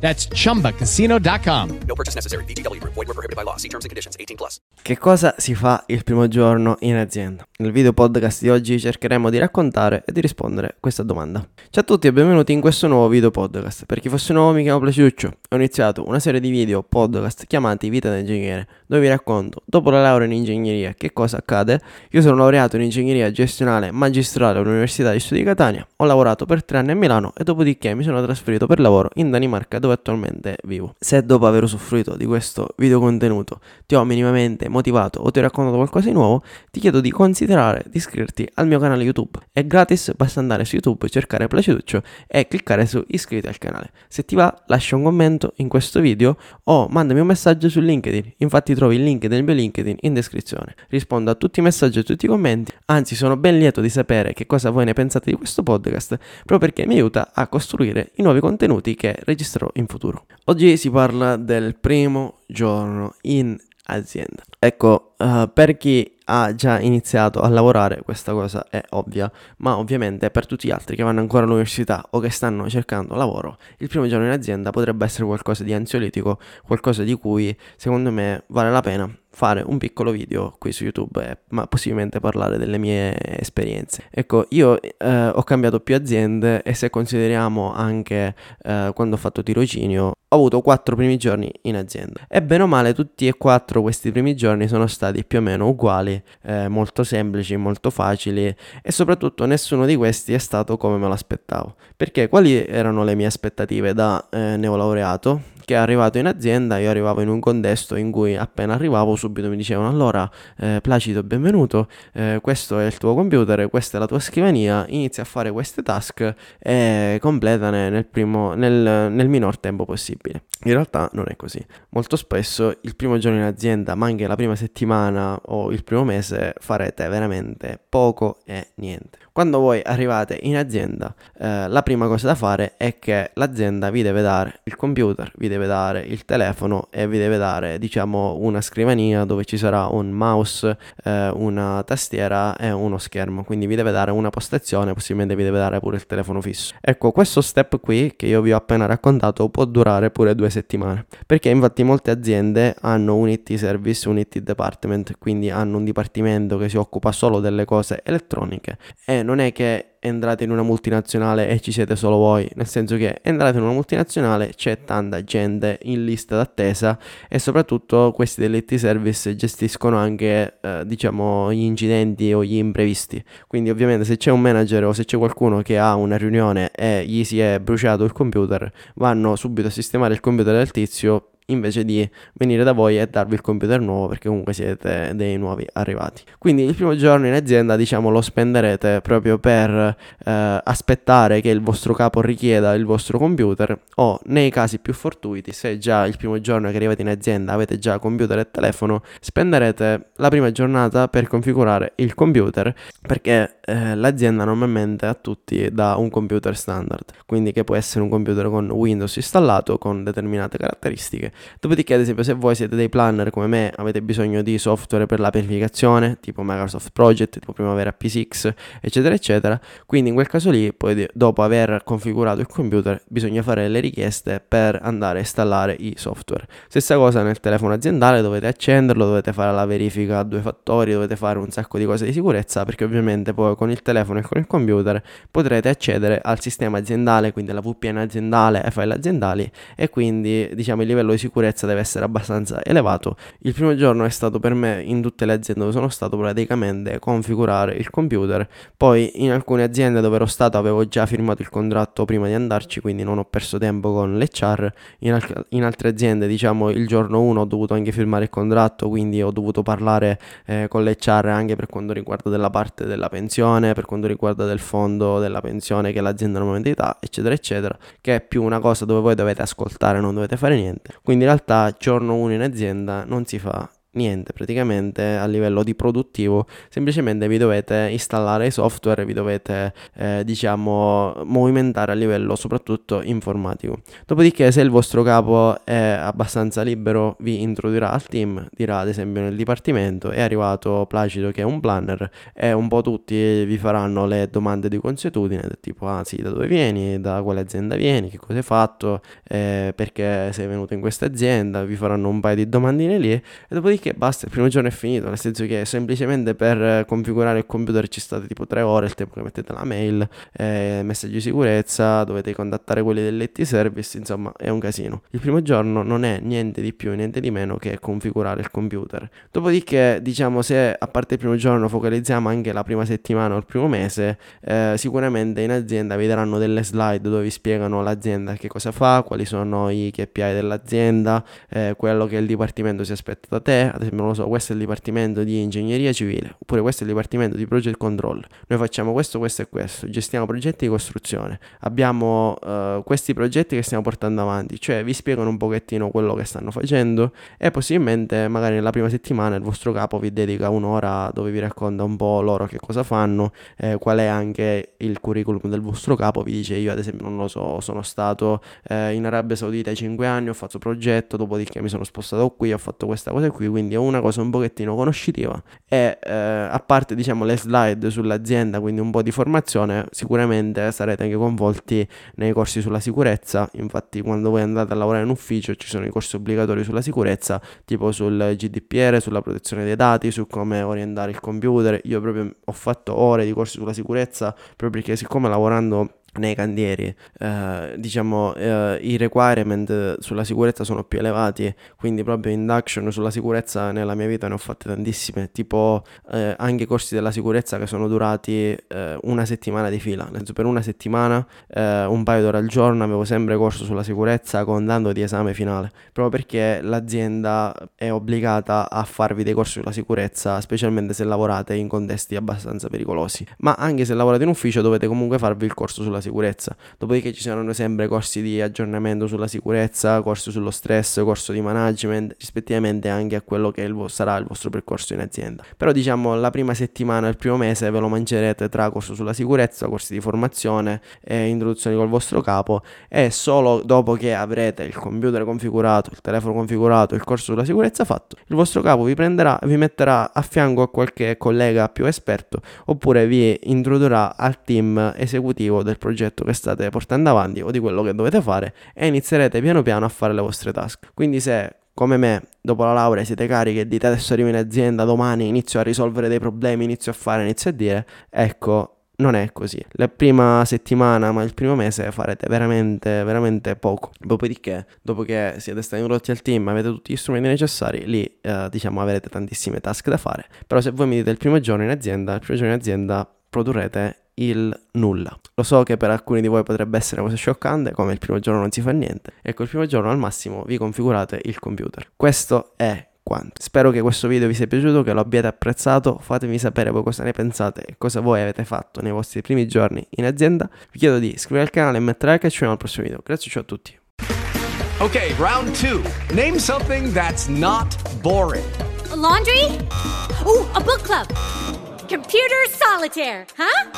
That's chumbacasino.com. No purchase necessary. VGW Group. Void were prohibited by law. See terms and conditions. 18 plus. Che cosa si fa il primo giorno in azienda? Nel video podcast di oggi cercheremo di raccontare e di rispondere a questa domanda. Ciao a tutti e benvenuti in questo nuovo video podcast. Per chi fosse nuovo mi chiamo Placiuccio. Ho iniziato una serie di video podcast chiamati Vita da ingegnere, dove vi racconto, dopo la laurea in ingegneria, che cosa accade. Io sono laureato in ingegneria gestionale magistrale all'Università di Studi di Catania, ho lavorato per tre anni a Milano e dopodiché mi sono trasferito per lavoro in Danimarca dove attualmente vivo. Se dopo aver usufruito di questo video contenuto ti ho minimamente motivato o ti ho raccontato qualcosa di nuovo, ti chiedo di considerare di iscriverti al mio canale YouTube. È gratis, basta andare su YouTube, cercare Placiduccio e cliccare su iscriviti al canale. Se ti va, lascia un commento in questo video o mandami un messaggio su LinkedIn. Infatti trovi il link del mio LinkedIn in descrizione. Rispondo a tutti i messaggi e a tutti i commenti, anzi sono ben lieto di sapere che cosa voi ne pensate di questo podcast, proprio perché mi aiuta a costruire i nuovi contenuti che registrerò in futuro. Oggi si parla del primo giorno in azienda. Ecco, uh, per chi ha già iniziato a lavorare, questa cosa è ovvia, ma ovviamente per tutti gli altri che vanno ancora all'università o che stanno cercando lavoro, il primo giorno in azienda potrebbe essere qualcosa di ansiolitico, qualcosa di cui secondo me vale la pena fare un piccolo video qui su YouTube e ma possibilmente parlare delle mie esperienze. Ecco, io eh, ho cambiato più aziende e se consideriamo anche eh, quando ho fatto tirocinio, ho avuto quattro primi giorni in azienda. E bene o male tutti e quattro questi primi giorni sono stati più o meno uguali, eh, molto semplici, molto facili e soprattutto nessuno di questi è stato come me l'aspettavo. Perché quali erano le mie aspettative da eh, neolaureato? Che arrivato in azienda, io arrivavo in un contesto in cui appena arrivavo subito mi dicevano allora eh, Placido benvenuto, eh, questo è il tuo computer, questa è la tua scrivania, inizia a fare queste task e completane nel, primo, nel, nel minor tempo possibile. In realtà non è così. Molto spesso il primo giorno in azienda, ma anche la prima settimana o il primo mese farete veramente poco e niente. Quando voi arrivate in azienda, eh, la prima cosa da fare è che l'azienda vi deve dare il computer, vi deve dare il telefono e vi deve dare, diciamo, una scrivania dove ci sarà un mouse, eh, una tastiera e uno schermo. Quindi vi deve dare una postazione, possibilmente vi deve dare pure il telefono fisso. Ecco, questo step qui che io vi ho appena raccontato può durare pure due settimane. Perché infatti molte aziende hanno un IT service, un IT department, quindi hanno un dipartimento che si occupa solo delle cose elettroniche e non è che entrate in una multinazionale e ci siete solo voi, nel senso che entrate in una multinazionale, c'è tanta gente in lista d'attesa e soprattutto questi dell'IT service gestiscono anche eh, diciamo gli incidenti o gli imprevisti. Quindi ovviamente se c'è un manager o se c'è qualcuno che ha una riunione e gli si è bruciato il computer, vanno subito a sistemare il computer del tizio invece di venire da voi e darvi il computer nuovo perché comunque siete dei nuovi arrivati. Quindi il primo giorno in azienda diciamo lo spenderete proprio per eh, aspettare che il vostro capo richieda il vostro computer o nei casi più fortuiti se già il primo giorno che arrivate in azienda avete già computer e telefono spenderete la prima giornata per configurare il computer perché eh, l'azienda normalmente a tutti dà un computer standard quindi che può essere un computer con Windows installato con determinate caratteristiche Dopodiché, ad esempio, se voi siete dei planner come me, avete bisogno di software per la pianificazione, tipo Microsoft Project, tipo Primavera P6, eccetera, eccetera, quindi in quel caso lì, poi dopo aver configurato il computer, bisogna fare le richieste per andare a installare i software. Stessa cosa nel telefono aziendale, dovete accenderlo, dovete fare la verifica a due fattori, dovete fare un sacco di cose di sicurezza, perché ovviamente poi con il telefono e con il computer potrete accedere al sistema aziendale, quindi alla VPN aziendale, ai file aziendali e quindi diciamo il livello di sicurezza deve essere abbastanza elevato. Il primo giorno è stato per me in tutte le aziende dove sono stato praticamente configurare il computer, poi in alcune aziende dove ero stato avevo già firmato il contratto prima di andarci, quindi non ho perso tempo con l'HR, in, al- in altre aziende diciamo il giorno 1 ho dovuto anche firmare il contratto, quindi ho dovuto parlare eh, con l'HR anche per quanto riguarda della parte della pensione, per quanto riguarda del fondo della pensione che l'azienda normalmente dà, eccetera, eccetera, che è più una cosa dove voi dovete ascoltare, non dovete fare niente. Quindi in realtà giorno 1 in azienda non si fa niente praticamente a livello di produttivo semplicemente vi dovete installare i software vi dovete eh, diciamo movimentare a livello soprattutto informatico dopodiché se il vostro capo è abbastanza libero vi introdurrà al team dirà ad esempio nel dipartimento è arrivato Placido che è un planner e un po' tutti vi faranno le domande di consuetudine tipo ah sì da dove vieni da quale azienda vieni che cosa hai fatto eh, perché sei venuto in questa azienda vi faranno un paio di domandine lì e dopodiché che basta, il primo giorno è finito, nel senso che semplicemente per configurare il computer ci state tipo tre ore, il tempo che mettete la mail, eh, messaggi di sicurezza, dovete contattare quelli dell'IT service, insomma è un casino. Il primo giorno non è niente di più, niente di meno che configurare il computer. Dopodiché, diciamo, se a parte il primo giorno focalizziamo anche la prima settimana o il primo mese, eh, sicuramente in azienda vi daranno delle slide dove vi spiegano l'azienda che cosa fa, quali sono i KPI dell'azienda, eh, quello che il dipartimento si aspetta da te, ad esempio, non lo so, questo è il dipartimento di ingegneria civile, oppure questo è il dipartimento di project control. Noi facciamo questo, questo e questo, gestiamo progetti di costruzione, abbiamo uh, questi progetti che stiamo portando avanti, cioè vi spiegano un pochettino quello che stanno facendo e possibilmente magari nella prima settimana il vostro capo vi dedica un'ora dove vi racconta un po' loro che cosa fanno, eh, qual è anche il curriculum del vostro capo, vi dice io ad esempio non lo so, sono stato eh, in Arabia Saudita 5 anni, ho fatto progetto, dopodiché mi sono spostato qui, ho fatto questa cosa qui, quindi è una cosa un pochettino conoscitiva. E eh, a parte diciamo le slide sull'azienda, quindi un po' di formazione, sicuramente sarete anche coinvolti nei corsi sulla sicurezza, infatti quando voi andate a lavorare in ufficio ci sono i corsi obbligatori sulla sicurezza, tipo sul GDPR, sulla protezione dei dati, su come orientare il computer, io proprio ho fatto ore di corsi sulla sicurezza proprio perché siccome lavorando nei cantieri, eh, diciamo, eh, i requirement sulla sicurezza sono più elevati, quindi proprio induction sulla sicurezza nella mia vita ne ho fatte tantissime, tipo eh, anche corsi della sicurezza che sono durati eh, una settimana di fila, nel senso per una settimana, eh, un paio d'ore al giorno avevo sempre corso sulla sicurezza con dando di esame finale, proprio perché l'azienda è obbligata a farvi dei corsi sulla sicurezza, specialmente se lavorate in contesti abbastanza pericolosi, ma anche se lavorate in ufficio dovete comunque farvi il corso sulla sicurezza. Dopodiché ci saranno sempre corsi di aggiornamento sulla sicurezza, corsi sullo stress, corso di management, rispettivamente anche a quello che il vo- sarà il vostro percorso in azienda. Però diciamo la prima settimana, il primo mese ve lo mangerete tra corso sulla sicurezza, corsi di formazione e introduzioni col vostro capo e solo dopo che avrete il computer configurato, il telefono configurato, il corso sulla sicurezza fatto, il vostro capo vi prenderà, vi metterà a fianco a qualche collega più esperto oppure vi introdurrà al team esecutivo del progetto che state portando avanti o di quello che dovete fare e inizierete piano piano a fare le vostre task. Quindi se come me, dopo la laurea siete carichi e dite adesso arrivo in azienda, domani inizio a risolvere dei problemi, inizio a fare, inizio a dire, ecco, non è così. La prima settimana, ma il primo mese farete veramente, veramente poco. Dopodiché, dopo che siete stati introdotti al team, avete tutti gli strumenti necessari, lì eh, diciamo avrete tantissime task da fare. Però se voi mi dite il primo giorno in azienda, il primo giorno in azienda produrrete il nulla. Lo so che per alcuni di voi potrebbe essere una cosa scioccante, come il primo giorno non si fa niente. Ecco, il primo giorno al massimo vi configurate il computer. Questo è quanto. Spero che questo video vi sia piaciuto, che lo abbiate apprezzato. Fatemi sapere voi cosa ne pensate e cosa voi avete fatto nei vostri primi giorni in azienda. Vi chiedo di iscrivervi al canale e mettere like e ci vediamo al prossimo video. Grazie ciao a tutti. Okay, round two. Name something that's not boring. A laundry? Ooh, a book club. Computer solitaire, huh?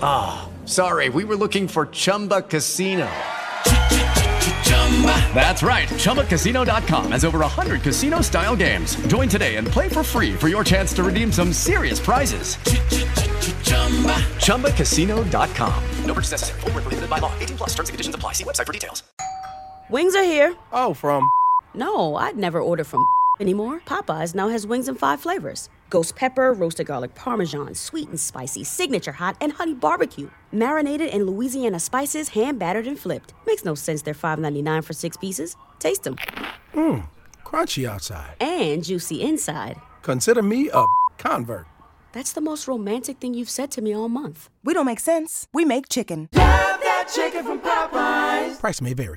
Ah, sorry, we were looking for Chumba Casino. That's right. ChumbaCasino.com has over 100 casino style games. Join today and play for free for your chance to redeem some serious prizes. ChumbaCasino.com. No purchase necessary. Void where prohibited by law. 18 plus terms and conditions apply. See website for details. Wings are here. Oh, from No, I'd never order from anymore. Popeyes now has wings in five flavors ghost pepper, roasted garlic parmesan, sweet and spicy, signature hot, and honey barbecue. Marinated in Louisiana spices, hand battered and flipped. Makes no sense they're $5.99 for six pieces. Taste them. Mmm, crunchy outside. And juicy inside. Consider me a convert. That's the most romantic thing you've said to me all month. We don't make sense. We make chicken. Price may vary.